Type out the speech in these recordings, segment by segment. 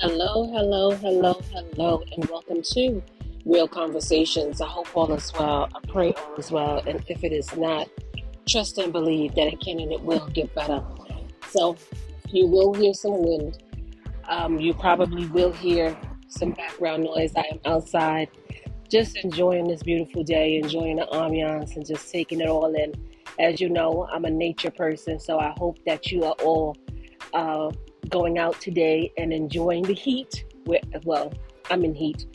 Hello, hello, hello, hello, and welcome to Real Conversations. I hope all is well. I pray all is well. And if it is not, trust and believe that it can and it will get better. So you will hear some wind. Um, you probably will hear some background noise. I am outside just enjoying this beautiful day, enjoying the ambiance, and just taking it all in. As you know, I'm a nature person, so I hope that you are all. Uh, going out today and enjoying the heat. Well, I'm in heat,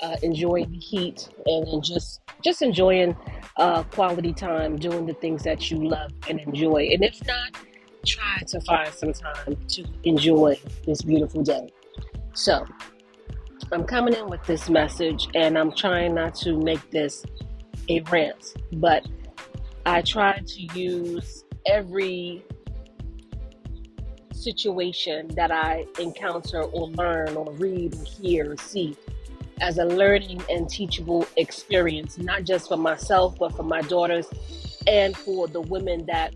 uh, enjoying the heat and, just just enjoying uh, quality time, doing the things that you love and enjoy. And if not, try to find some time to enjoy this beautiful day. So, I'm coming in with this message, and I'm trying not to make this a rant, but I try to use every situation that I encounter or learn or read or hear or see as a learning and teachable experience, not just for myself, but for my daughters and for the women that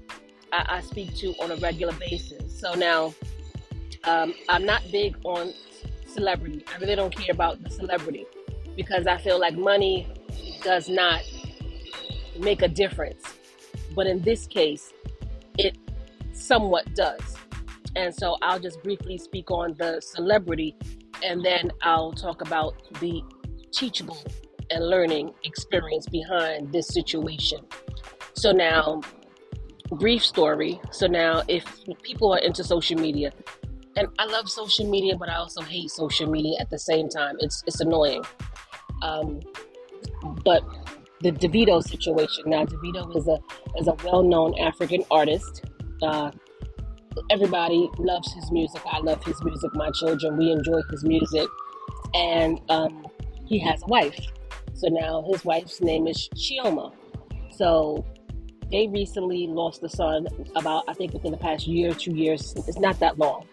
I, I speak to on a regular basis. So now, um, I'm not big on celebrity. I really don't care about the celebrity because I feel like money does not make a difference. But in this case, it somewhat does. And so I'll just briefly speak on the celebrity and then I'll talk about the teachable and learning experience behind this situation. So now, brief story. So now, if people are into social media, and I love social media, but I also hate social media at the same time. It's it's annoying. Um, but the Davido situation. Now, Davido is a is a well known African artist. Uh, everybody loves his music. I love his music. My children, we enjoy his music. And um, he has a wife. So now his wife's name is Chioma. So they recently lost a son about, I think, within the past year, two years. It's not that long.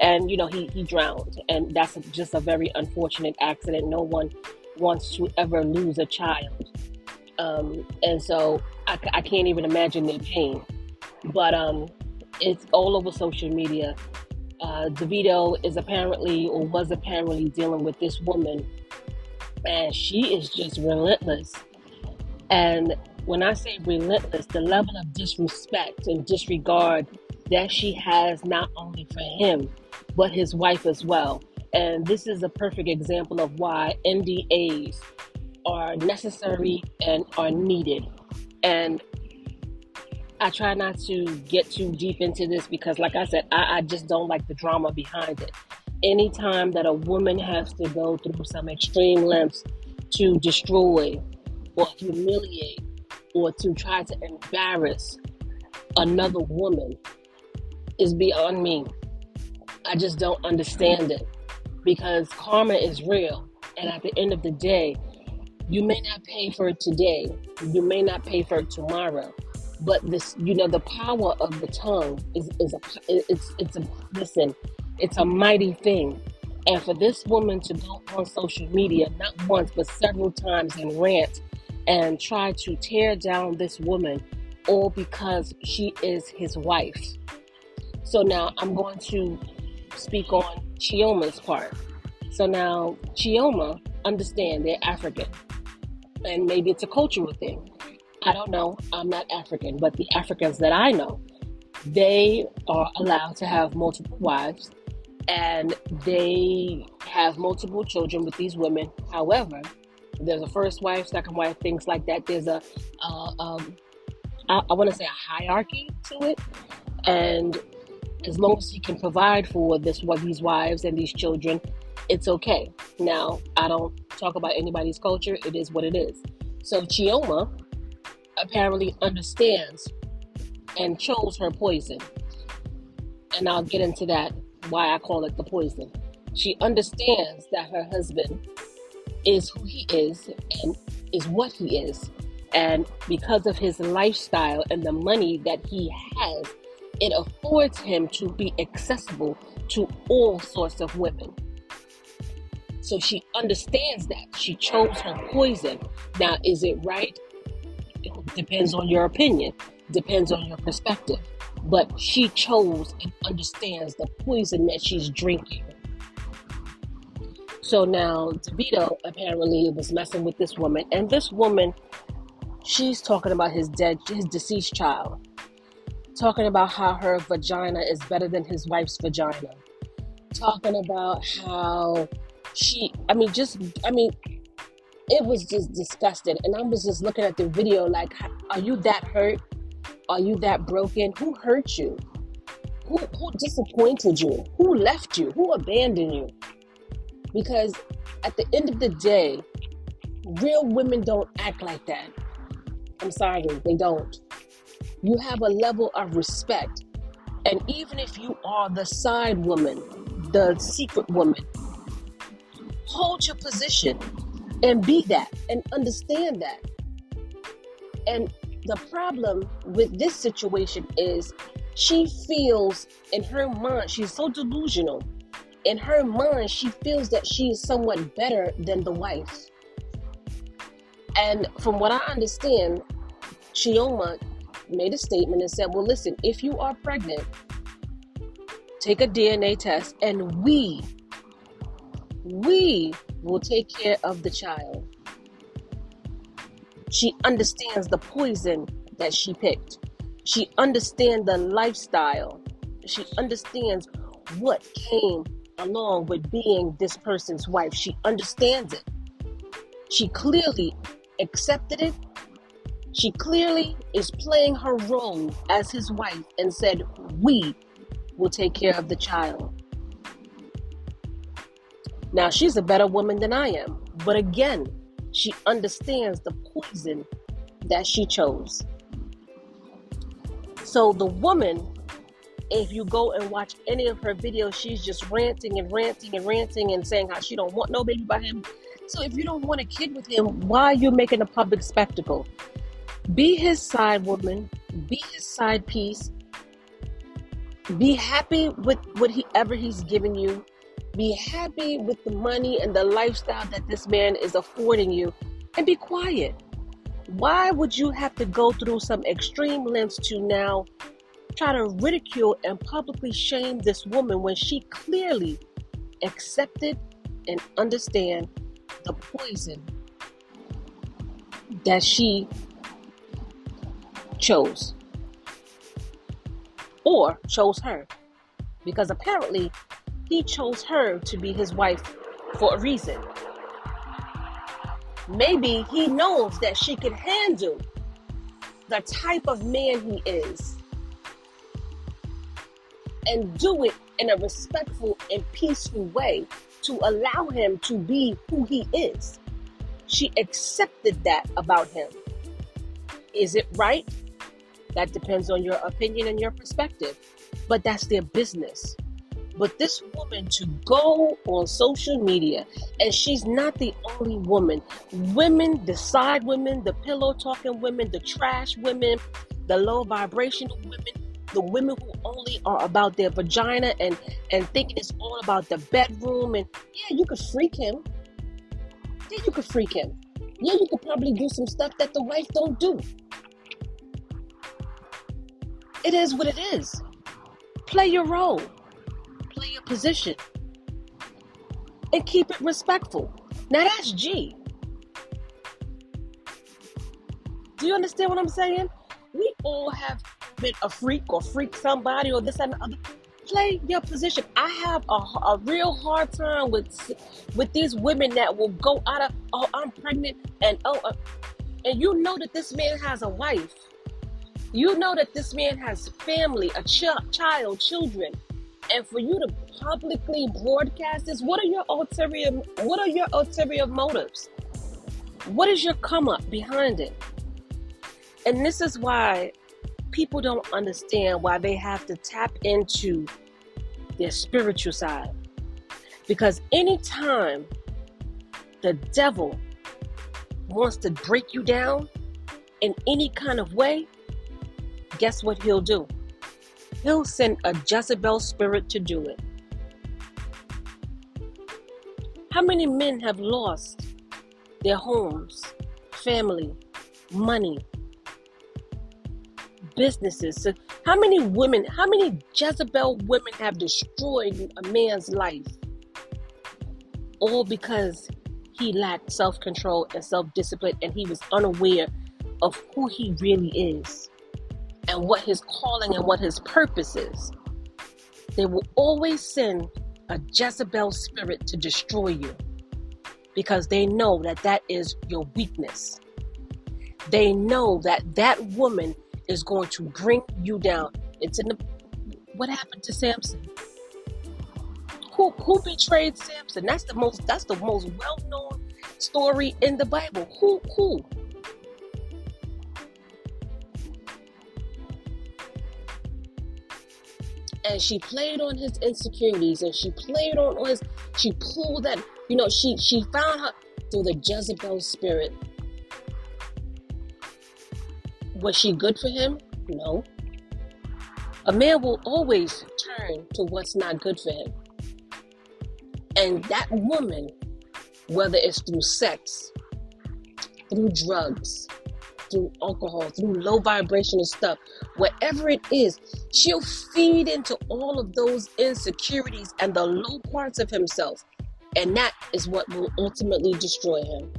And, you know, he, he drowned. And that's just a very unfortunate accident. No one wants to ever lose a child. Um, and so I, I can't even imagine their pain. But um, it's all over social media. Uh, Davido is apparently or was apparently dealing with this woman, and she is just relentless. And when I say relentless, the level of disrespect and disregard that she has not only for him, but his wife as well. And this is a perfect example of why NDAs are necessary and are needed. And I try not to get too deep into this because, like I said, I, I just don't like the drama behind it. Anytime that a woman has to go through some extreme lengths to destroy or humiliate or to try to embarrass another woman is beyond me. I just don't understand it because karma is real. And at the end of the day, you may not pay for it today, you may not pay for it tomorrow, but this you know the power of the tongue is is a it's it's a listen it's a mighty thing. And for this woman to go on social media not once but several times and rant and try to tear down this woman all because she is his wife. So now i'm going to speak on chioma's part. So now chioma understand they're african and maybe it's a cultural thing I don't know. I'm not African, but the Africans that I know, they are allowed to have multiple wives and they have multiple children with these women. However, there's a first wife, second wife, things like that. There's a, uh, um, I, I want to say a hierarchy to it, and as long as he can provide for this what these wives and these children, it's okay. Now, I don't talk about anybody's culture. It is what it is. So Chioma apparently understands and chose her poison. And I'll get into that, why I call it the poison. She understands that her husband is who he is and is what he is. And because of his lifestyle and the money that he has, it affords him to be accessible to all sorts of women. So she understands that. She chose her poison. Now, is it right? Depends on your opinion, depends on your perspective. But she chose and understands the poison that she's drinking. So now Davido apparently was messing with this woman, and this woman, she's talking about his dead, his deceased child, talking about how her vagina is better than his wife's vagina, talking about how she, I mean, just, I mean, it was just disgusting. And I was just looking at the video like, are you that hurt? Are you that broken? Who hurt you? Who, who disappointed you? Who left you? Who abandoned you? Because at the end of the day, real women don't act like that. I'm sorry, they don't. You have a level of respect. And even if you are the side woman, the secret woman, hold your position and be that and understand that. And the problem with this situation is she feels in her mind, she's so delusional. In her mind, she feels that she is somewhat better than the wife. And from what I understand, Chioma made a statement and said, Well, listen, if you are pregnant, take a DNA test and we, we will take care of the child. She understands the poison that she picked. She understands the lifestyle. She understands what came along with being this person's wife. She understands it. She clearly accepted it. She clearly is playing her role as his wife and said, We will take care of the child. Now, she's a better woman than I am. But again, she understands the poison that she chose. So, the woman, if you go and watch any of her videos, she's just ranting and ranting and ranting and saying how she don't want no baby by him. So, if you don't want a kid with him, why are you making a public spectacle? Be his side woman, be his side piece, be happy with whatever he's giving you be happy with the money and the lifestyle that this man is affording you and be quiet. Why would you have to go through some extreme lengths to now try to ridicule and publicly shame this woman when she clearly accepted and understand the poison that she chose or chose her because apparently he chose her to be his wife for a reason. Maybe he knows that she can handle the type of man he is and do it in a respectful and peaceful way to allow him to be who he is. She accepted that about him. Is it right? That depends on your opinion and your perspective, but that's their business. But this woman to go on social media, and she's not the only woman. Women, the side women, the pillow talking women, the trash women, the low vibrational women, the women who only are about their vagina and and think it's all about the bedroom. And yeah, you could freak him. Yeah, you could freak him. Yeah, you could probably do some stuff that the wife don't do. It is what it is. Play your role play your position and keep it respectful. Now that's G. Do you understand what I'm saying? We all have been a freak or freak somebody or this and the other. Play your position. I have a, a real hard time with with these women that will go out of oh I'm pregnant and oh uh, and you know that this man has a wife. You know that this man has family, a ch- child, children and for you to publicly broadcast this, what are your ulterior what are your ulterior motives? What is your come up behind it? And this is why people don't understand why they have to tap into their spiritual side. Because anytime the devil wants to break you down in any kind of way, guess what he'll do? He'll send a Jezebel spirit to do it. How many men have lost their homes, family, money, businesses? How many women, how many Jezebel women have destroyed a man's life? all because he lacked self control and self discipline and he was unaware of who he really is and what his calling and what his purpose is. They will always send a Jezebel spirit to destroy you because they know that that is your weakness. They know that that woman is going to bring you down. It's in the what happened to Samson? Who who betrayed Samson? That's the most that's the most well-known story in the Bible. Who who? And she played on his insecurities and she played on his she pulled that you know she she found her through the Jezebel spirit. Was she good for him? No. A man will always turn to what's not good for him. And that woman whether it's through sex through drugs through alcohol, through low vibrational stuff, whatever it is, she'll feed into all of those insecurities and the low parts of himself. And that is what will ultimately destroy him.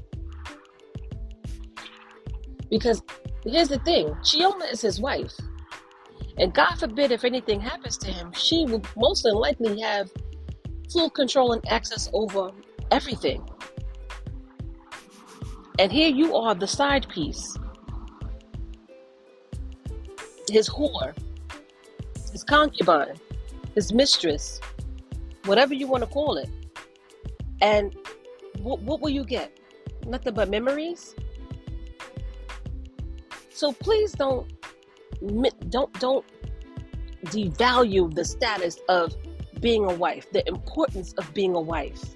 Because here's the thing Chioma is his wife. And God forbid if anything happens to him, she will most likely have full control and access over everything. And here you are, the side piece his whore, his concubine, his mistress, whatever you want to call it. And what, what will you get? Nothing but memories. So please don't don't don't devalue the status of being a wife, the importance of being a wife,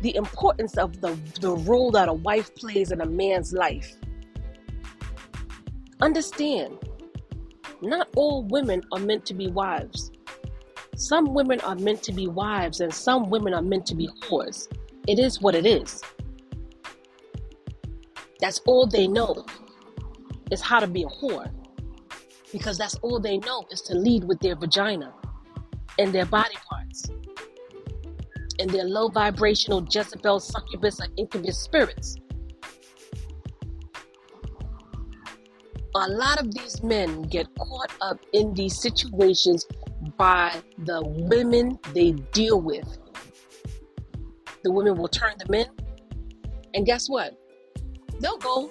the importance of the, the role that a wife plays in a man's life. Understand not all women are meant to be wives. Some women are meant to be wives, and some women are meant to be whores. It is what it is. That's all they know is how to be a whore. Because that's all they know is to lead with their vagina and their body parts and their low vibrational Jezebel, succubus, or incubus spirits. A lot of these men get caught up in these situations by the women they deal with. The women will turn them in. And guess what? They'll go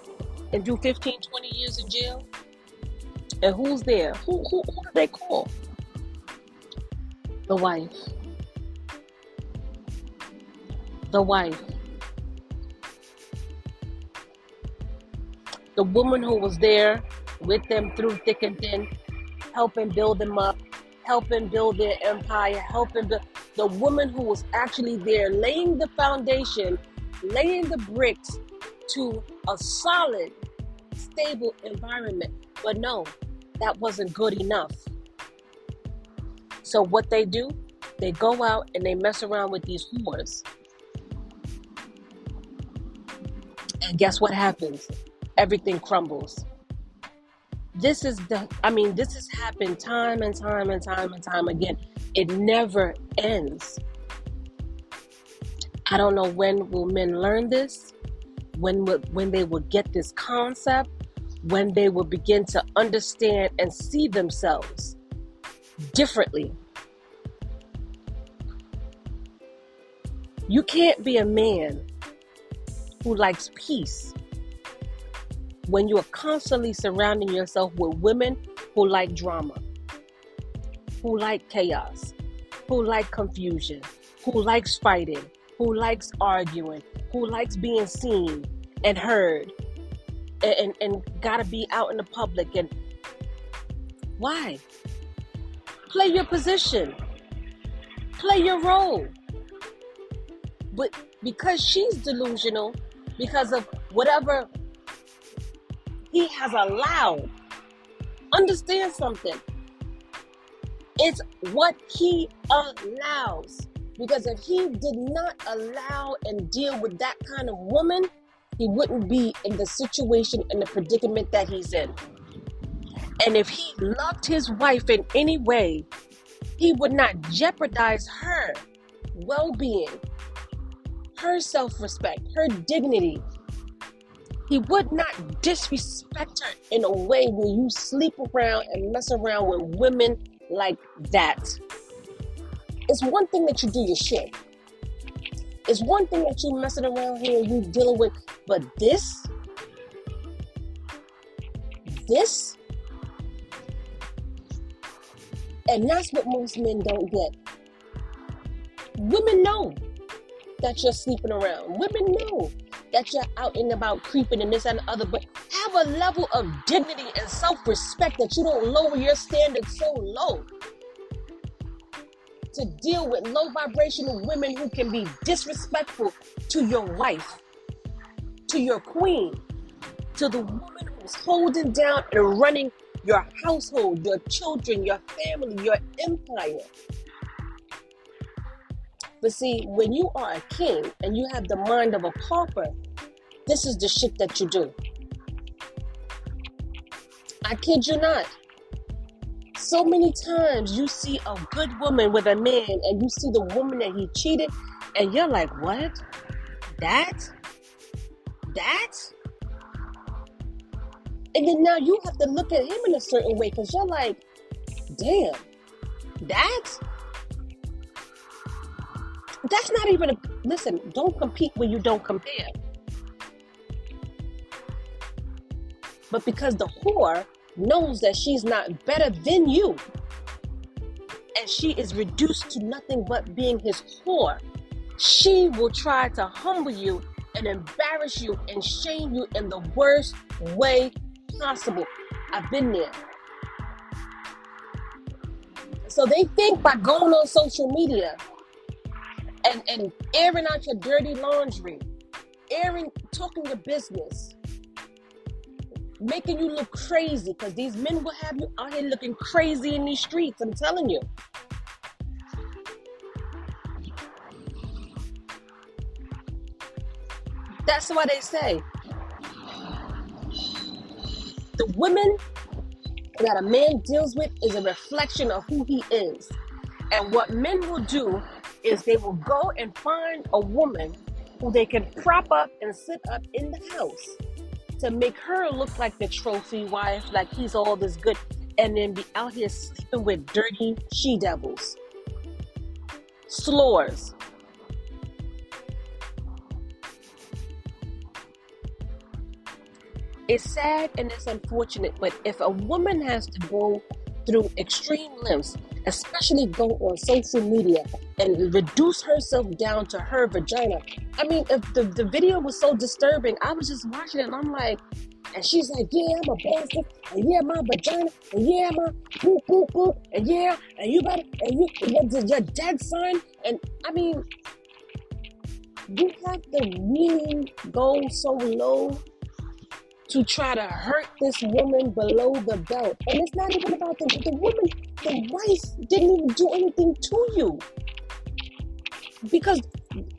and do 15, 20 years in jail. And who's there? Who, who, who do they call? The wife. The wife. The woman who was there with them through thick and thin, helping build them up, helping build their empire, helping build the woman who was actually there laying the foundation, laying the bricks to a solid, stable environment. But no, that wasn't good enough. So what they do, they go out and they mess around with these whores. And guess what happens? Everything crumbles. This is the, I mean, this has happened time and time and time and time again. It never ends. I don't know when will men learn this, when will, when they will get this concept, when they will begin to understand and see themselves differently. You can't be a man who likes peace when you are constantly surrounding yourself with women who like drama, who like chaos, who like confusion, who likes fighting, who likes arguing, who likes being seen and heard, and, and, and gotta be out in the public. And why? Play your position, play your role. But because she's delusional, because of whatever he has allowed. Understand something. It's what He allows. Because if He did not allow and deal with that kind of woman, He wouldn't be in the situation and the predicament that He's in. And if He loved His wife in any way, He would not jeopardize her well being, her self respect, her dignity. He would not disrespect her in a way where you sleep around and mess around with women like that. It's one thing that you do your shit. It's one thing that you messing around here you dealing with, but this, this, and that's what most men don't get. Women know that you're sleeping around. Women know that you're out and about creeping and this and the other, but have a level of dignity and self respect that you don't lower your standards so low to deal with low vibrational women who can be disrespectful to your wife, to your queen, to the woman who's holding down and running your household, your children, your family, your empire. But see, when you are a king and you have the mind of a pauper, this is the shit that you do. I kid you not. So many times you see a good woman with a man and you see the woman that he cheated, and you're like, what? That? That? And then now you have to look at him in a certain way because you're like, damn, that? That's not even a listen, don't compete when you don't compare. But because the whore knows that she's not better than you, and she is reduced to nothing but being his whore, she will try to humble you and embarrass you and shame you in the worst way possible. I've been there. So they think by going on social media and, and airing out your dirty laundry, airing, talking your business, making you look crazy because these men will have you out here looking crazy in these streets. I'm telling you. That's why they say the women that a man deals with is a reflection of who he is. And what men will do is they will go and find a woman who they can prop up and sit up in the house to make her look like the trophy wife, like he's all this good, and then be out here sleeping with dirty she devils, slores. It's sad and it's unfortunate, but if a woman has to go through extreme lengths, especially go on social media and reduce herself down to her vagina. I mean, if the, the video was so disturbing, I was just watching it and I'm like, and she's like, yeah, I'm a bastard, and yeah, my vagina, and yeah, my boop, boop, boop, and yeah, and you better, and you, your, your dead son, and I mean, you have to really go so low to try to hurt this woman below the belt. And it's not even about the, the woman, the wife didn't even do anything to you. Because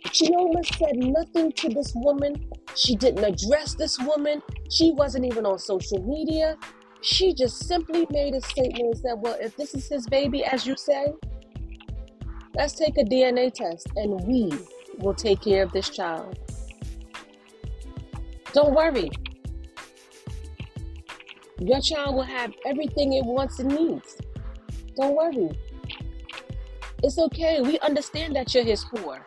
Chioma said nothing to this woman. She didn't address this woman. She wasn't even on social media. She just simply made a statement and said, Well, if this is his baby, as you say, let's take a DNA test and we will take care of this child. Don't worry. Your child will have everything it wants and needs. Don't worry. It's okay. We understand that you're his whore.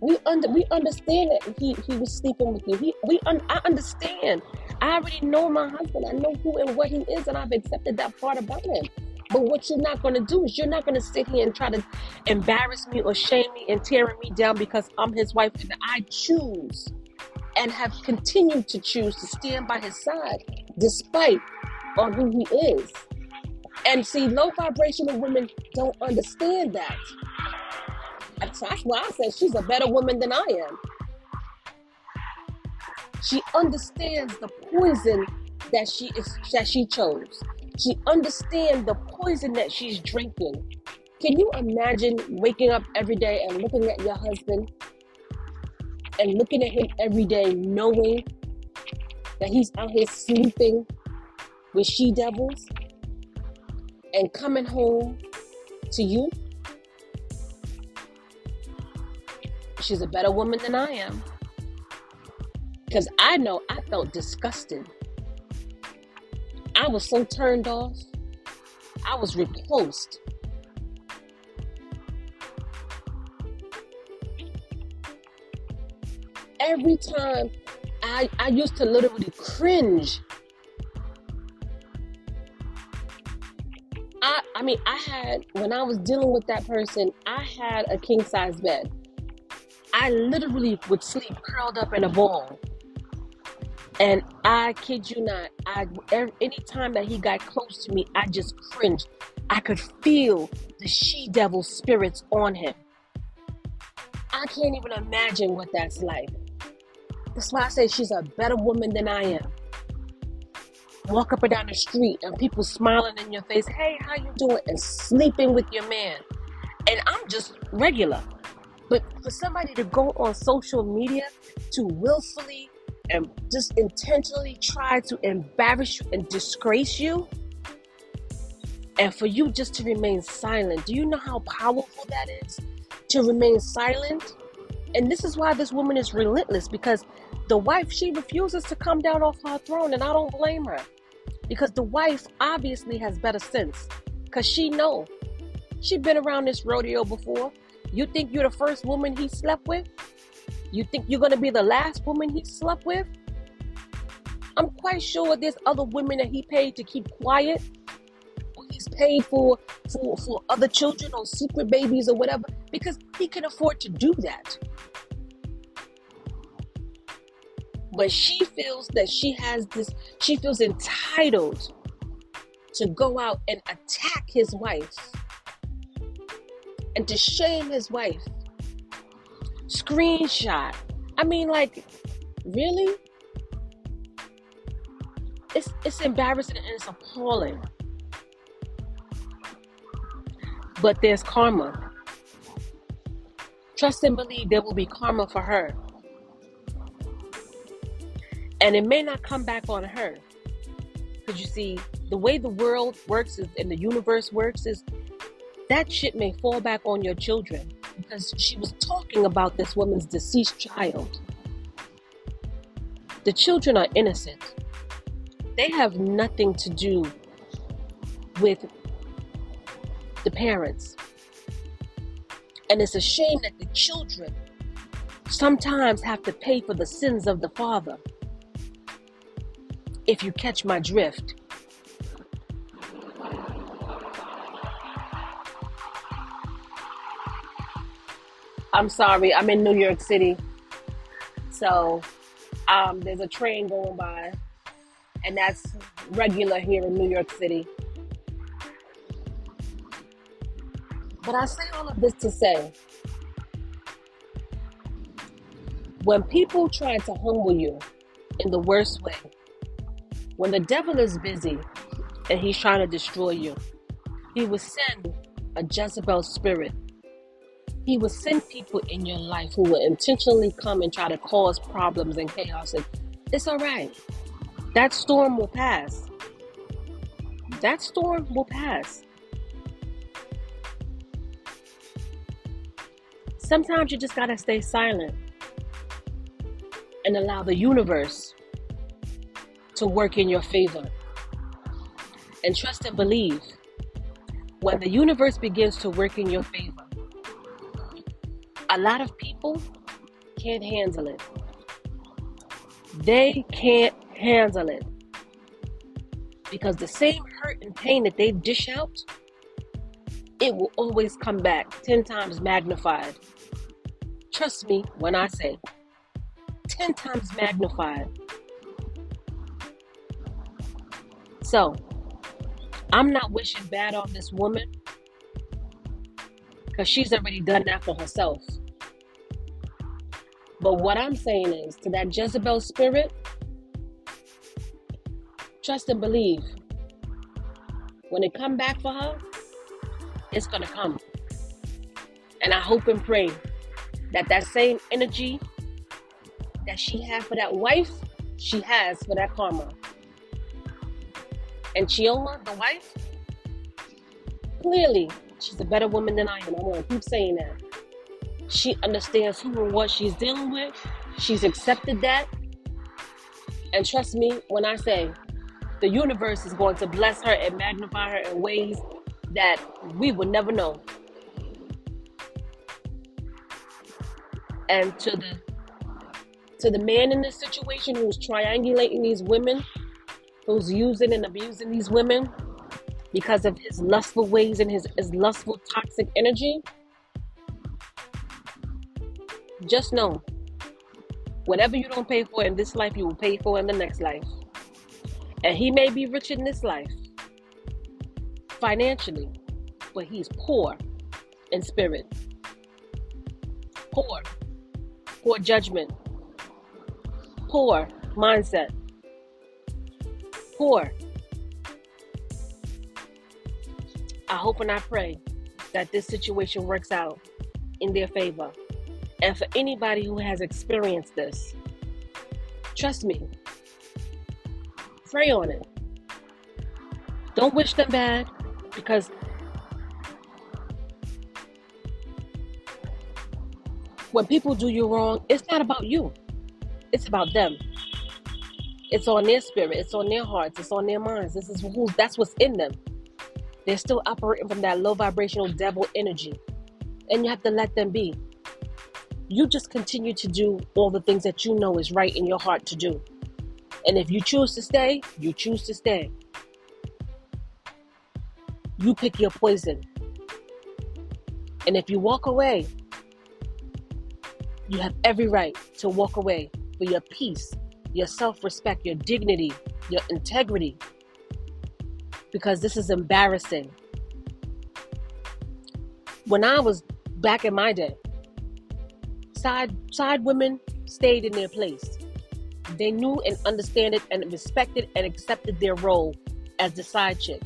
We under we understand that he, he was sleeping with you. He, we un, I understand. I already know my husband. I know who and what he is, and I've accepted that part about him. But what you're not going to do is you're not going to sit here and try to embarrass me or shame me and tearing me down because I'm his wife and I choose and have continued to choose to stand by his side despite on who he is. And see, low vibrational women don't understand that. That's why I said she's a better woman than I am. She understands the poison that she is that she chose. She understands the poison that she's drinking. Can you imagine waking up every day and looking at your husband and looking at him every day, knowing that he's out here sleeping with she devils and coming home to you? she's a better woman than I am. Because I know I felt disgusted. I was so turned off. I was repulsed. Every time I, I used to literally cringe. I, I mean, I had, when I was dealing with that person, I had a king size bed. I literally would sleep curled up in a ball. And I kid you not, I every, anytime that he got close to me, I just cringed. I could feel the she devil spirits on him. I can't even imagine what that's like. That's why I say she's a better woman than I am. Walk up and down the street and people smiling in your face, hey, how you doing? And sleeping with your man. And I'm just regular. But for somebody to go on social media to willfully and just intentionally try to embarrass you and disgrace you, and for you just to remain silent, do you know how powerful that is? To remain silent? And this is why this woman is relentless because the wife, she refuses to come down off her throne, and I don't blame her. Because the wife obviously has better sense. Because she know. She been around this rodeo before. You think you're the first woman he slept with? You think you're to be the last woman he slept with? I'm quite sure there's other women that he paid to keep quiet. Or he's paid for, for, for other children or secret babies or whatever because he can afford to do that. But she feels that she has this, she feels entitled to go out and attack his wife and to shame his wife screenshot. I mean, like, really? It's it's embarrassing and it's appalling. But there's karma. Trust and believe there will be karma for her. And it may not come back on her. Because you see, the way the world works is, and the universe works is that shit may fall back on your children because she was talking about this woman's deceased child. The children are innocent. They have nothing to do with the parents. And it's a shame that the children sometimes have to pay for the sins of the father. If you catch my drift. I'm sorry, I'm in New York City. So um, there's a train going by, and that's regular here in New York City. But I say all of this to say when people try to humble you in the worst way, when the devil is busy and he's trying to destroy you, he will send a Jezebel spirit he will send people in your life who will intentionally come and try to cause problems and chaos. And it's all right. That storm will pass. That storm will pass. Sometimes you just got to stay silent and allow the universe to work in your favor. And trust and believe when the universe begins to work in your favor, a lot of people can't handle it. They can't handle it. Because the same hurt and pain that they dish out, it will always come back 10 times magnified. Trust me when I say 10 times magnified. So, I'm not wishing bad on this woman because she's already done that for herself. But what I'm saying is to that Jezebel spirit, trust and believe. When it come back for her, it's gonna come. And I hope and pray that that same energy that she had for that wife, she has for that karma. And Chioma, the wife, clearly she's a better woman than I am. I'm gonna keep saying that. She understands who and what she's dealing with. She's accepted that. And trust me when I say the universe is going to bless her and magnify her in ways that we would never know. And to the to the man in this situation who's triangulating these women, who's using and abusing these women because of his lustful ways and his, his lustful toxic energy, just know whatever you don't pay for in this life, you will pay for in the next life. And he may be rich in this life financially, but he's poor in spirit. Poor. Poor judgment poor mindset. Poor. I hope and I pray that this situation works out in their favor. And for anybody who has experienced this, trust me, pray on it. Don't wish them bad because when people do you wrong, it's not about you. It's about them. It's on their spirit. It's on their hearts. It's on their minds. This is who. That's what's in them. They're still operating from that low vibrational devil energy, and you have to let them be. You just continue to do all the things that you know is right in your heart to do. And if you choose to stay, you choose to stay. You pick your poison. And if you walk away, you have every right to walk away for your peace, your self respect, your dignity, your integrity. Because this is embarrassing. When I was back in my day, side side women stayed in their place. They knew and understood it and respected and accepted their role as the side chick.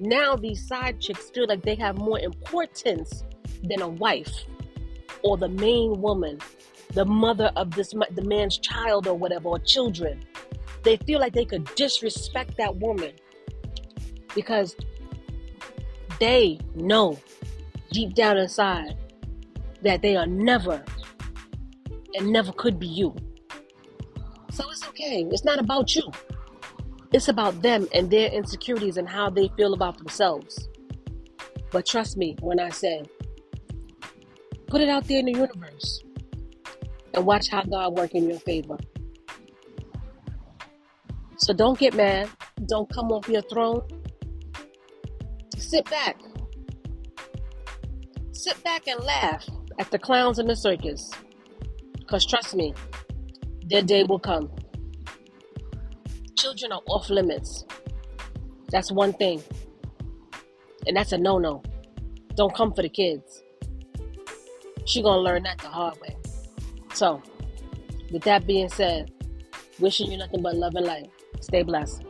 Now these side chicks feel like they have more importance than a wife or the main woman the mother of this the man's child or whatever or children. They feel like they could disrespect that woman because they know deep down inside that they are never and never could be you. So it's okay. It's not about you. It's about them and their insecurities and how they feel about themselves. But trust me when i say put it out there in the universe and watch how God work in your favor. So don't get mad. Don't come off your throne. Sit back. Sit back and laugh at the clowns in the circus. Because trust me, their day will come. Children are off limits. That's one thing. And that's a no no. Don't come for the kids. She gonna learn that the hard way. So, with that being said, wishing you nothing but love and light. Stay blessed.